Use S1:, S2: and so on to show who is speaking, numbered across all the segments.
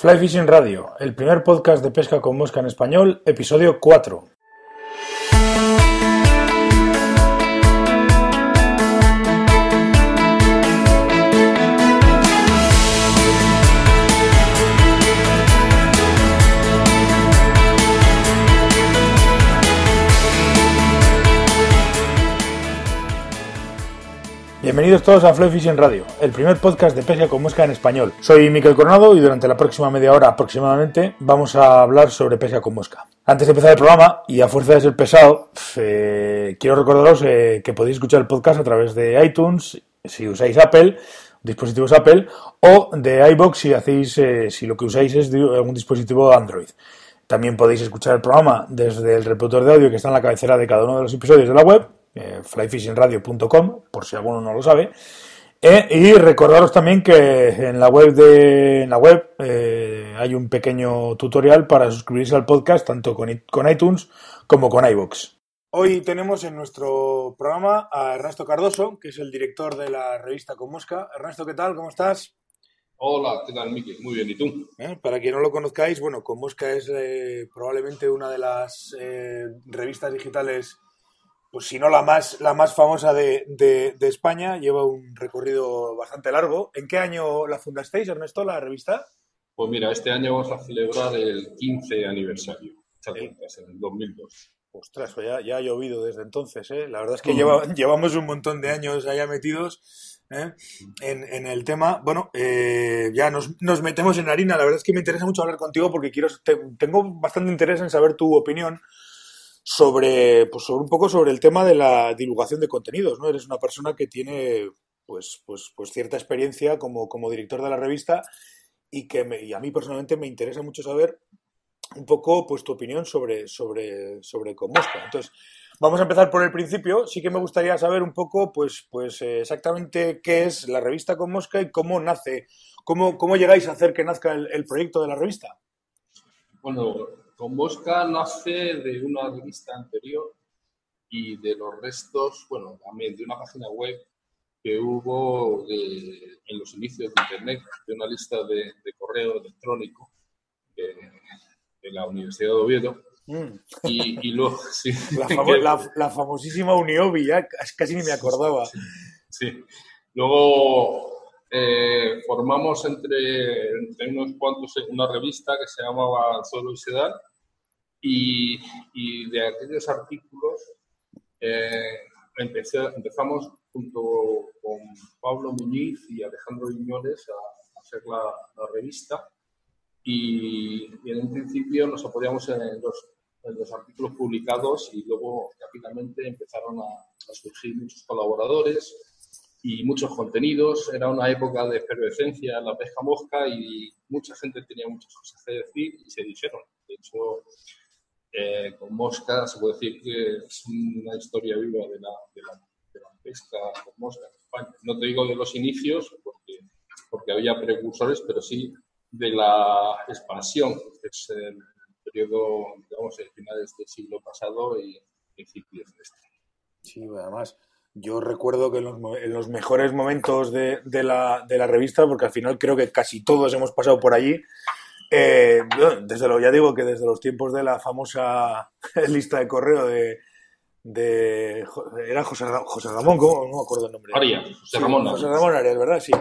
S1: Fly Fishing Radio, el primer podcast de pesca con mosca en español, episodio 4. Bienvenidos todos a Fly Fishing Radio, el primer podcast de pesca con mosca en español. Soy Miquel Coronado y durante la próxima media hora aproximadamente vamos a hablar sobre pesca con mosca. Antes de empezar el programa, y a fuerza de ser pesado, eh, quiero recordaros eh, que podéis escuchar el podcast a través de iTunes, si usáis Apple, dispositivos Apple, o de iBox si hacéis, eh, si lo que usáis es de algún dispositivo Android. También podéis escuchar el programa desde el reproductor de audio que está en la cabecera de cada uno de los episodios de la web eh, flyfishingradio.com, por si alguno no lo sabe. Eh, y recordaros también que en la web de en la web eh, hay un pequeño tutorial para suscribirse al podcast tanto con, con iTunes como con iBox. Hoy tenemos en nuestro programa a Ernesto Cardoso, que es el director de la revista Con Mosca. Ernesto, ¿qué tal? ¿Cómo estás?
S2: Hola, ¿qué tal, Miki? Muy bien, ¿y tú?
S1: Para quien no lo conozcáis, bueno, Con Mosca es probablemente una de las revistas digitales pues si no la más, la más famosa de, de, España, lleva un recorrido bastante largo. ¿En qué año la fundasteis, Ernesto, la revista?
S2: Pues mira, este año vamos a celebrar el 15 aniversario, en el 2002.
S1: Ostras, pues ya, ya, ha llovido desde entonces, ¿eh? La verdad es que lleva, llevamos un montón de años allá metidos ¿eh? en, en, el tema. Bueno, eh, ya nos, nos, metemos en harina. La verdad es que me interesa mucho hablar contigo porque quiero, tengo bastante interés en saber tu opinión sobre, pues sobre un poco sobre el tema de la divulgación de contenidos, ¿no? Eres una persona que tiene pues, pues, pues cierta experiencia como, como director de la revista y que me, y a mí personalmente me interesa mucho saber un poco pues tu opinión sobre, sobre, sobre Conmosca. Entonces, vamos a empezar por el principio. Sí que me gustaría saber un poco pues, pues exactamente qué es la revista Conmosca y cómo nace, cómo, cómo llegáis a hacer que nazca el proyecto de la revista.
S2: Bueno, con Mosca nace de una revista anterior y de los restos, bueno, también de una página web que hubo en los inicios de Internet, de una lista de, correo electrónico de, la Universidad de Oviedo. Mm. Y, luego, sí.
S1: La, famosísima Uniobi, ya casi ni me acordaba.
S2: sí. Luego eh, formamos entre, unos cuantos una revista que se llamaba Solo y Sedal y, y de aquellos artículos eh, empezamos junto con Pablo Muñiz y Alejandro Viñoles a, hacer la, revista y, en un principio nos apoyamos en los, en los, artículos publicados y luego rápidamente empezaron a, a surgir muchos colaboradores y muchos contenidos. Era una época de efervescencia en la pesca mosca y mucha gente tenía muchas cosas que decir y se dijeron. De hecho, eh, con mosca se puede decir que es una historia viva de la, de la, de la pesca con mosca en España. No te digo de los inicios, porque, porque había precursores, pero sí de la expansión, que es el periodo, digamos, de finales del siglo pasado y principios de este.
S1: Sí, además, yo recuerdo que en los, en los mejores momentos de, de, la, de, la, revista, porque al final creo que casi todos hemos pasado por allí, eh, desde lo, ya digo que desde los tiempos de la famosa lista de correo de, de era José, José Ramón, ¿cómo? no me acuerdo el nombre.
S2: Arias, José Ramón.
S1: José Ramón Arias, ¿verdad? Sí.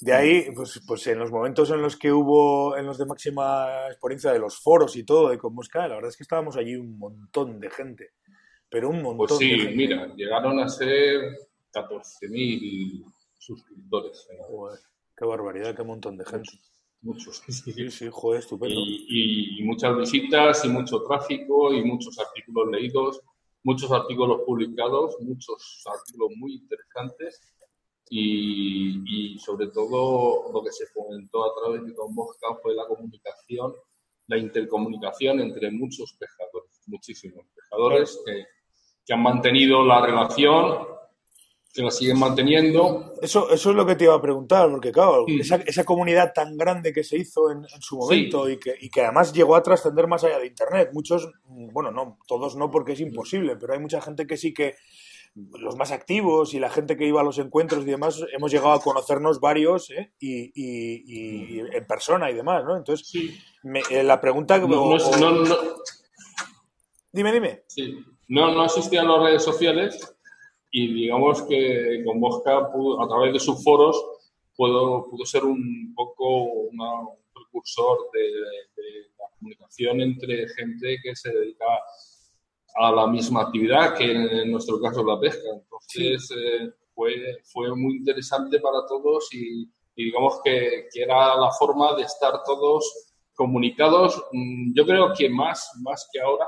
S1: De ahí, pues, pues en los momentos en los que hubo, en los de máxima experiencia de los foros y todo de Conmosca, la verdad es que estábamos allí un montón de gente pero un montón.
S2: Pues sí, mira, llegaron a ser 14.000 suscriptores.
S1: qué barbaridad, qué montón de gente.
S2: Muchos.
S1: Sí, sí, joder, estupendo.
S2: Y, muchas visitas y mucho tráfico y muchos artículos leídos, muchos artículos publicados, muchos artículos muy interesantes y, sobre todo lo que se comentó a través de Don Mosca fue la comunicación, la intercomunicación entre muchos pescadores, muchísimos pescadores que que han mantenido la relación, que la siguen manteniendo.
S1: Eso, eso es lo que te iba a preguntar, porque claro, esa, esa, comunidad tan grande que se hizo en, su momento y, que, y, que, además llegó a trascender más allá de Internet. Muchos, bueno, no, todos no porque es imposible, pero hay mucha gente que sí que los más activos y la gente que iba a los encuentros y demás, hemos llegado a conocernos varios ¿eh? y, y, en persona y demás, ¿no? Entonces, la pregunta...
S2: No,
S1: Dime, dime.
S2: Sí, no, no existían las redes sociales y digamos que con Mosca, a través de sus foros, pudo, pudo ser un poco un precursor de, la comunicación entre gente que se dedica a la misma actividad que en, nuestro caso la pesca. Entonces eh, fue, fue muy interesante para todos y, digamos que, que, era la forma de estar todos comunicados, mm, yo creo que más, más que ahora,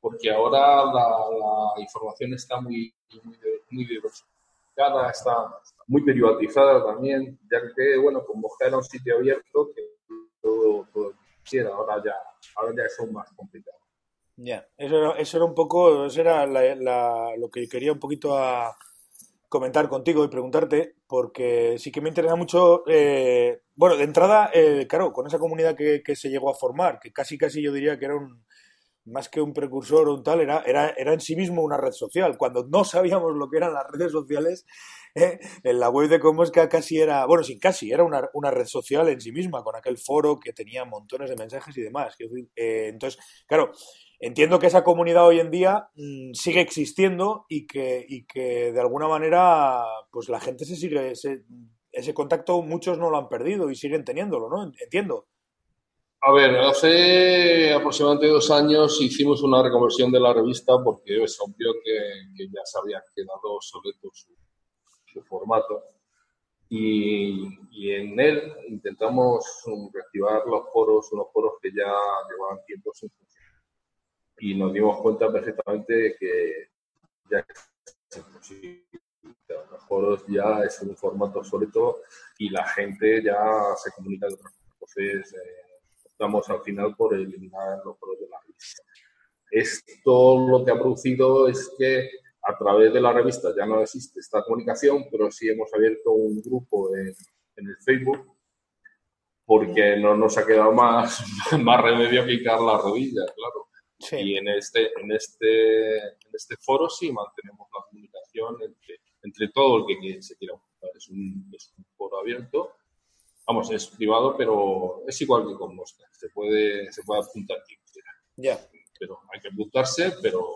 S2: porque ahora la, información está muy, muy, muy diversificada, está muy privatizada también, ya que, bueno, como era un sitio abierto, que todo, todo quisiera, ahora ya, ahora ya es más complicado.
S1: Ya, eso, era, eso era un poco, eso era lo que quería un poquito a comentar contigo y preguntarte, porque sí que me interesa mucho, eh, bueno, de entrada, eh, claro, con esa comunidad que, que, se llegó a formar, que casi casi yo diría que era un, más que un precursor o un tal, era, era, era en sí mismo una red social. Cuando no sabíamos lo que eran las redes sociales, ¿eh? en la web de Comosca casi era, bueno, sí, casi, era una, una, red social en sí misma, con aquel foro que tenía montones de mensajes y demás. Eh, entonces, claro, entiendo que esa comunidad hoy en día mm, sigue existiendo y que, y que de alguna manera, pues la gente se sigue, ese contacto muchos no lo han perdido y siguen teniéndolo, ¿no? Entiendo.
S2: A ver, hace aproximadamente dos años hicimos una reconversión de la revista porque es obvio que, ya se había quedado obsoleto su, formato. Y, en él intentamos reactivar los foros, unos foros que ya llevaban tiempo sin funcionar. Y nos dimos cuenta perfectamente de que ya Los foros ya es un formato obsoleto y la gente ya se comunica de otra forma. Entonces, eh, optamos al final por eliminar los foros de la revista. Esto lo que ha producido es que a través de la revista ya no existe esta comunicación, pero sí hemos abierto un grupo en, el Facebook porque no nos ha quedado más, más remedio que quitar la rodilla, claro. Y en este, en, este, en este foro sí mantenemos la comunicación entre, entre todo el que se quiera Es un, es un foro abierto Vamos, es privado, pero es igual que con Mosca. Puede, se puede apuntar quien quiera.
S1: Ya.
S2: Pero hay que apuntarse, pero,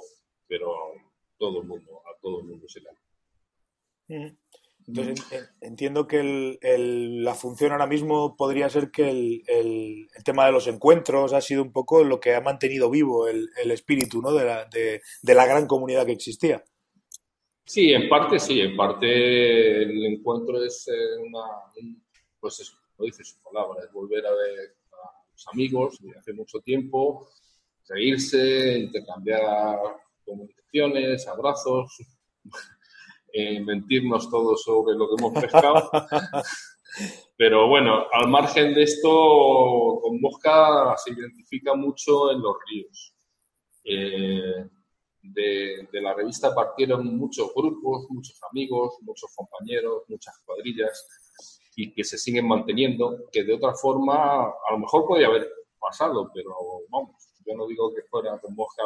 S2: pero todo el mundo, a todo el mundo se le
S1: Entonces entiendo que la función ahora mismo podría ser que el, tema de los encuentros ha sido un poco lo que ha mantenido vivo el, espíritu ¿no? de, la, de, la gran comunidad que existía.
S2: Sí, en parte sí, en parte el encuentro es eh, una, pues es lo dice su palabra, es volver a ver a los amigos de hace mucho tiempo, reírse, intercambiar comunicaciones, abrazos, eh, mentirnos todos sobre lo que hemos pescado. Pero bueno, al margen de esto, con Mosca se identifica mucho en los ríos. Eh, de, de, la revista partieron muchos grupos, muchos amigos, muchos compañeros, muchas cuadrillas y que se siguen manteniendo, que de otra forma a lo mejor podía haber pasado, pero vamos, yo no digo que fuera con Mosca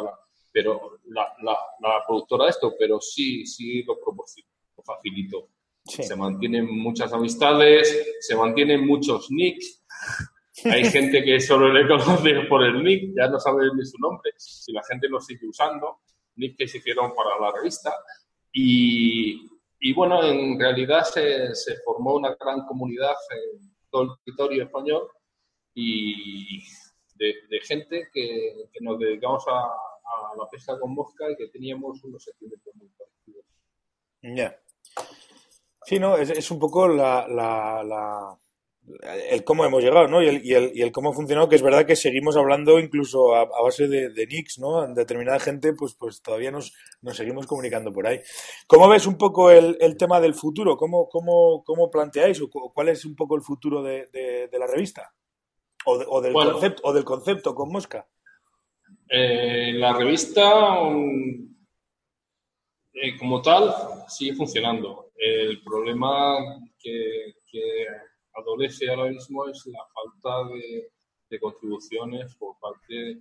S2: pero la, la, la, productora de esto, pero sí, sí lo proporciona, lo facilito. Se mantienen muchas amistades, se mantienen muchos nicks. Hay gente que solo le conoce por el nick, ya no sabe ni su nombre, si la gente lo sigue usando, nick que se hicieron para la revista. Y, y bueno, en realidad se, formó una gran comunidad en todo el territorio español y de, gente que, nos dedicamos a, la pesca con mosca y que teníamos unos sentimientos muy parecidos.
S1: Ya. Sí, no, es, un poco la el cómo hemos llegado, ¿no? Y el, y, el, y el cómo ha funcionado, que es verdad que seguimos hablando incluso a, base de, de nicks, ¿no? Determinada gente, pues, pues todavía nos, nos seguimos comunicando por ahí. ¿Cómo ves un poco el, el tema del futuro? ¿Cómo, cómo, cómo planteáis o cuál es un poco el futuro de, de, la revista? O, o del concepto, o del concepto con Mosca.
S2: Eh, la revista, um, eh, como tal, sigue funcionando. El problema que, que adolece ahora mismo es la falta de, contribuciones por parte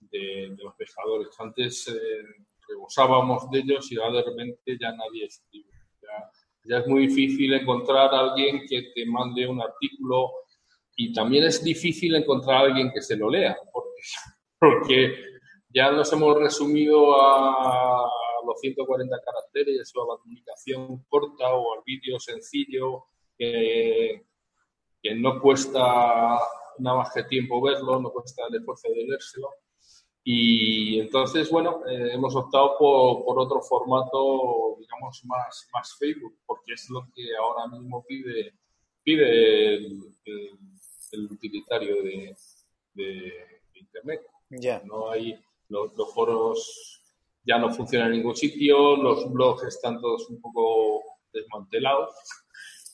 S2: de, los pescadores. Antes, eh, rebosábamos de ellos y ahora de repente ya nadie escribe. Ya, ya es muy difícil encontrar a alguien que te mande un artículo y también es difícil encontrar a alguien que se lo lea, porque, ya nos hemos resumido a los 140 caracteres o a la comunicación corta o al vídeo sencillo que no cuesta nada más que tiempo verlo, no cuesta el esfuerzo de leérselo. Y entonces, bueno, eh, hemos optado por, por, otro formato, digamos, más, más Facebook, porque es lo que ahora mismo pide, pide el, el, utilitario de, de, Internet.
S1: Ya.
S2: No hay, los, los, foros ya no funcionan en ningún sitio, los blogs están todos un poco desmantelados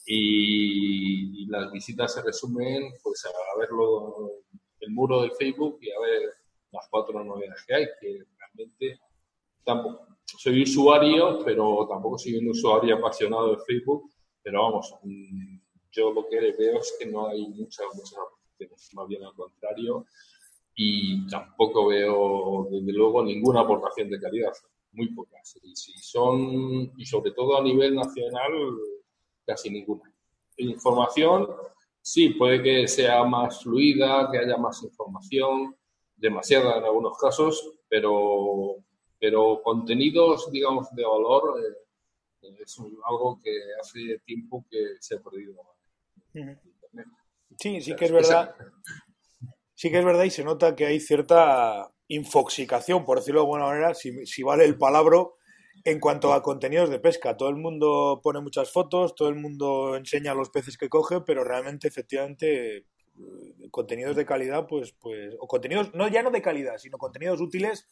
S2: y, las visitas se resumen pues a verlo el muro del Facebook y a ver las cuatro novedades que hay, que realmente tampoco soy usuario, pero tampoco soy un usuario apasionado de Facebook, pero vamos, mm, yo lo que veo es que no hay muchas, muchas aportaciones, más bien al contrario, y tampoco veo, desde luego, ninguna aportación de calidad, muy pocas. Y si son, y sobre todo a nivel nacional, casi ninguna. Información, sí, puede que sea más fluida, que haya más información, demasiada en algunos casos, pero, pero contenidos, digamos, de valor eh, es algo que hace tiempo que se ha perdido.
S1: Sí, sí que es verdad. Sí que es verdad y se nota que hay cierta infoxicación, por decirlo de alguna manera, si, si vale el palabra, en cuanto a contenidos de pesca, todo el mundo pone muchas fotos, todo el mundo enseña los peces que coge, pero realmente, efectivamente, eh, contenidos de calidad, pues, pues, o contenidos, no ya no de calidad, sino contenidos útiles,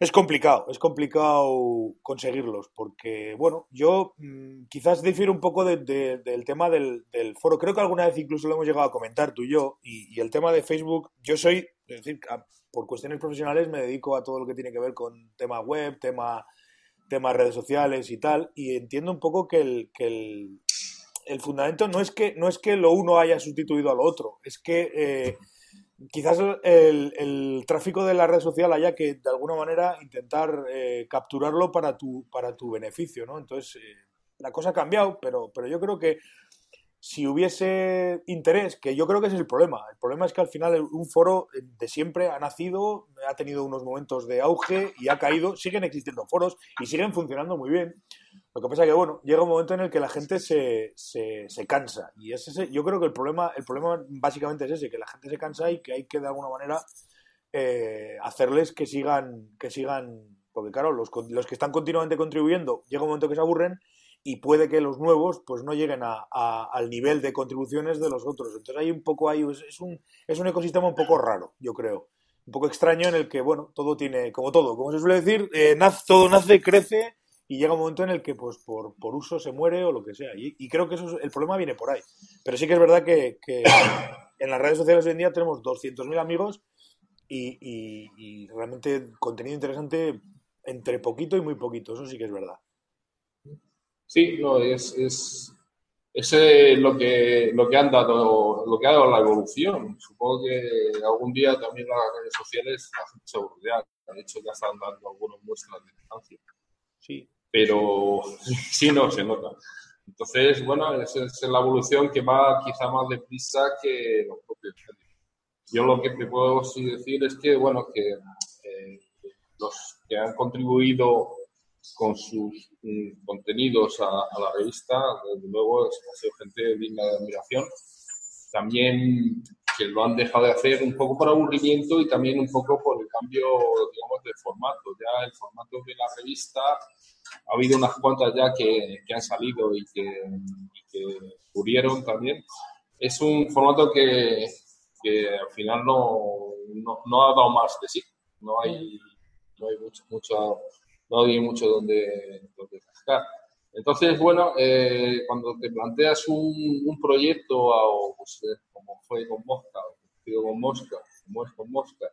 S1: es complicado, es complicado conseguirlos, porque, bueno, yo mm, quizás difiero un poco del tema del, foro. Creo que alguna vez incluso lo hemos llegado a comentar tú y yo, y, y el tema de Facebook, yo soy, es decir, por cuestiones profesionales me dedico a todo lo que tiene que ver con tema web, tema temas redes sociales y tal, y entiendo un poco que el, que el, el fundamento no es que, no es que lo uno haya sustituido al otro, es que eh, quizás el, el, tráfico de la red social haya que de alguna manera intentar eh, capturarlo para tu, para tu beneficio, ¿no? Entonces, eh, la cosa ha cambiado, pero, pero yo creo que si hubiese interés, que yo creo que ese es el problema. El problema es que al final un foro de siempre ha nacido, ha tenido unos momentos de auge y ha caído. Siguen existiendo foros y siguen funcionando muy bien. Lo que pasa es que, bueno, llega un momento en el que la gente se, se, se cansa. Y es ese, yo creo que el problema, el problema básicamente es ese, que la gente se cansa y que hay que de alguna manera eh, hacerles que sigan, que sigan, porque claro, los, los que están continuamente contribuyendo, llega un momento que se aburren y puede que los nuevos pues no lleguen a, al nivel de contribuciones de los otros. Entonces hay un poco ahí, es, un, es un ecosistema un poco raro, yo creo. Un poco extraño en el que, bueno, todo tiene, como todo, como se suele decir, eh, todo nace, crece y llega un momento en el que pues por, por uso se muere o lo que sea. Y, creo que eso el problema viene por ahí. Pero sí que es verdad que, en las redes sociales hoy en día tenemos 200.000 amigos y, y realmente contenido interesante entre poquito y muy poquito, eso sí que es verdad.
S2: Sí, no, es, es, es lo, que, lo, que han dado, lo que ha dado la evolución. Supongo que algún día también las redes sociales la gente se aburrirá. De hecho, ya están dando algunas muestras de distancia.
S1: Sí.
S2: Pero sí, no, se nota. Entonces, bueno, esa es la evolución que va quizá más deprisa que los propios medios. Yo lo que te puedo decir es que, bueno, que eh, los que han contribuido con sus mm, contenidos a, la revista, desde luego ha sido gente digna de admiración. También que lo han dejado de hacer un poco por aburrimiento y también un poco por el cambio, digamos, de formato. Ya el formato de la revista, ha habido unas cuantas ya que, que han salido y que, y que murieron también. Es un formato que, que al final no, no, no, ha dado más de sí. No hay, no hay mucho, mucho no hay mucho donde, donde cascar. Entonces, bueno, eh, cuando te planteas un, un proyecto pues, eh, como fue con Mosca, con Mosca, como es con Mosca,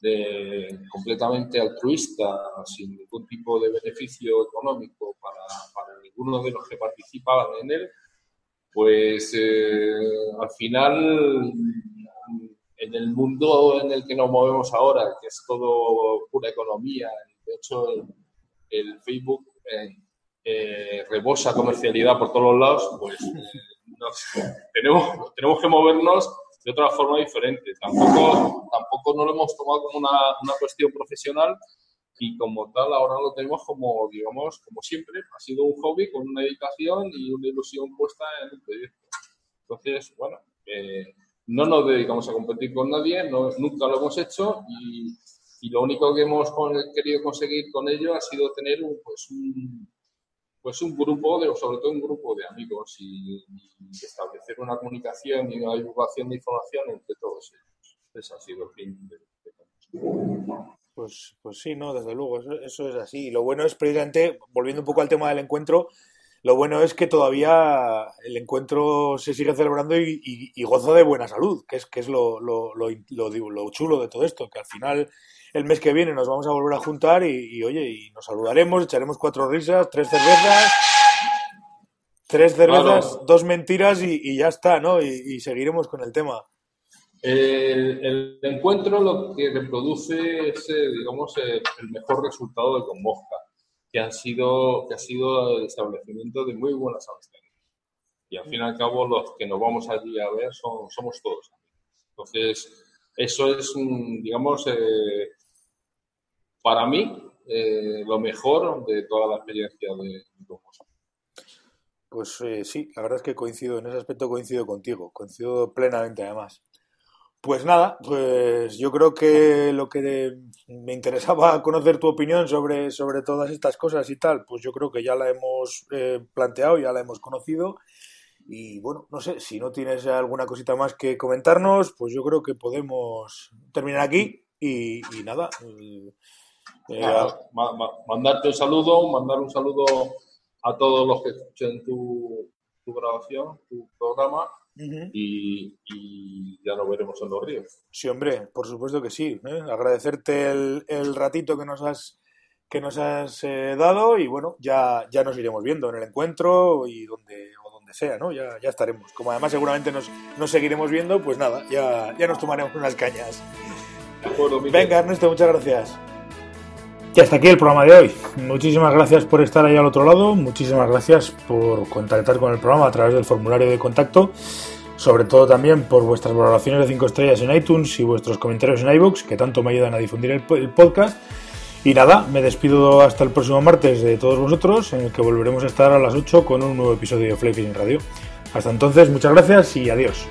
S2: de, completamente altruista, sin ningún tipo de beneficio económico para, para ninguno de los que participaban en él, pues eh, al final, en el mundo en el que nos movemos ahora, que es todo pura economía, hecho el, Facebook eh, rebosa comercialidad por todos los lados, pues tenemos, tenemos que movernos de otra forma diferente. Tampoco, tampoco no lo hemos tomado como una, una cuestión profesional, y como tal ahora lo tenemos como, digamos, como siempre, ha sido un hobby con una dedicación y una ilusión puesta en el proyecto. Entonces, bueno, eh, no nos dedicamos a competir con nadie, no, nunca lo hemos hecho y, y, lo único que hemos querido conseguir con ello ha sido tener un, pues un, pues un grupo, de, sobre todo un grupo de amigos y, establecer una comunicación y una divulgación de información entre todos ellos. Ese ha sido el fin de, de
S1: pues, pues sí, no, desde luego, eso, es así. Y lo bueno es precisamente, volviendo un poco al tema del encuentro, lo bueno es que todavía el encuentro se sigue celebrando y, goza de buena salud, que es, que es lo, lo, lo, lo, chulo de todo esto, que al final el mes que viene nos vamos a volver a juntar y, oye, y nos saludaremos, echaremos cuatro risas, tres cervezas, tres cervezas, dos mentiras y, ya está, ¿no? y seguiremos con el tema.
S2: El, encuentro lo que reproduce es, eh, digamos, eh, el mejor resultado de Con que, han sido, que ha sido el establecimiento de muy buenas amistades. Y al fin y al cabo, los que nos vamos allí a ver son, somos todos. Entonces, eso es, digamos, eh, para mí, lo mejor de toda la experiencia de, Con
S1: Pues sí, la verdad es que coincido, en ese aspecto coincido contigo, coincido plenamente además. Pues nada, pues yo creo que lo que me interesaba conocer tu opinión sobre, sobre todas estas cosas y tal, pues yo creo que ya la hemos eh, planteado, ya la hemos conocido. Y bueno, no sé, si no tienes alguna cosita más que comentarnos, pues yo creo que podemos terminar aquí y, nada.
S2: Eh, mandarte un saludo, mandar un saludo a todos los que escuchen tu, tu grabación, tu programa y, ya lo veremos en los ríos.
S1: Sí, hombre, por supuesto que sí. ¿eh? Agradecerte el, ratito que nos has que nos has eh, dado y bueno, ya, ya nos iremos viendo en el encuentro y donde, o donde sea, ¿no? Ya, ya estaremos. Como además seguramente nos, nos seguiremos viendo, pues nada, ya, ya nos tomaremos unas cañas. Venga, Ernesto, muchas gracias. Y hasta aquí el programa de hoy. Muchísimas gracias por estar ahí al otro lado. Muchísimas gracias por contactar con el programa a través del formulario de contacto. Sobre todo también por vuestras valoraciones de 5 estrellas en iTunes y vuestros comentarios en iBooks, que tanto me ayudan a difundir el, podcast. Y nada, me despido hasta el próximo martes de todos vosotros, en el que volveremos a estar a las 8 con un nuevo episodio de Fly Radio. Hasta entonces, muchas gracias y adiós.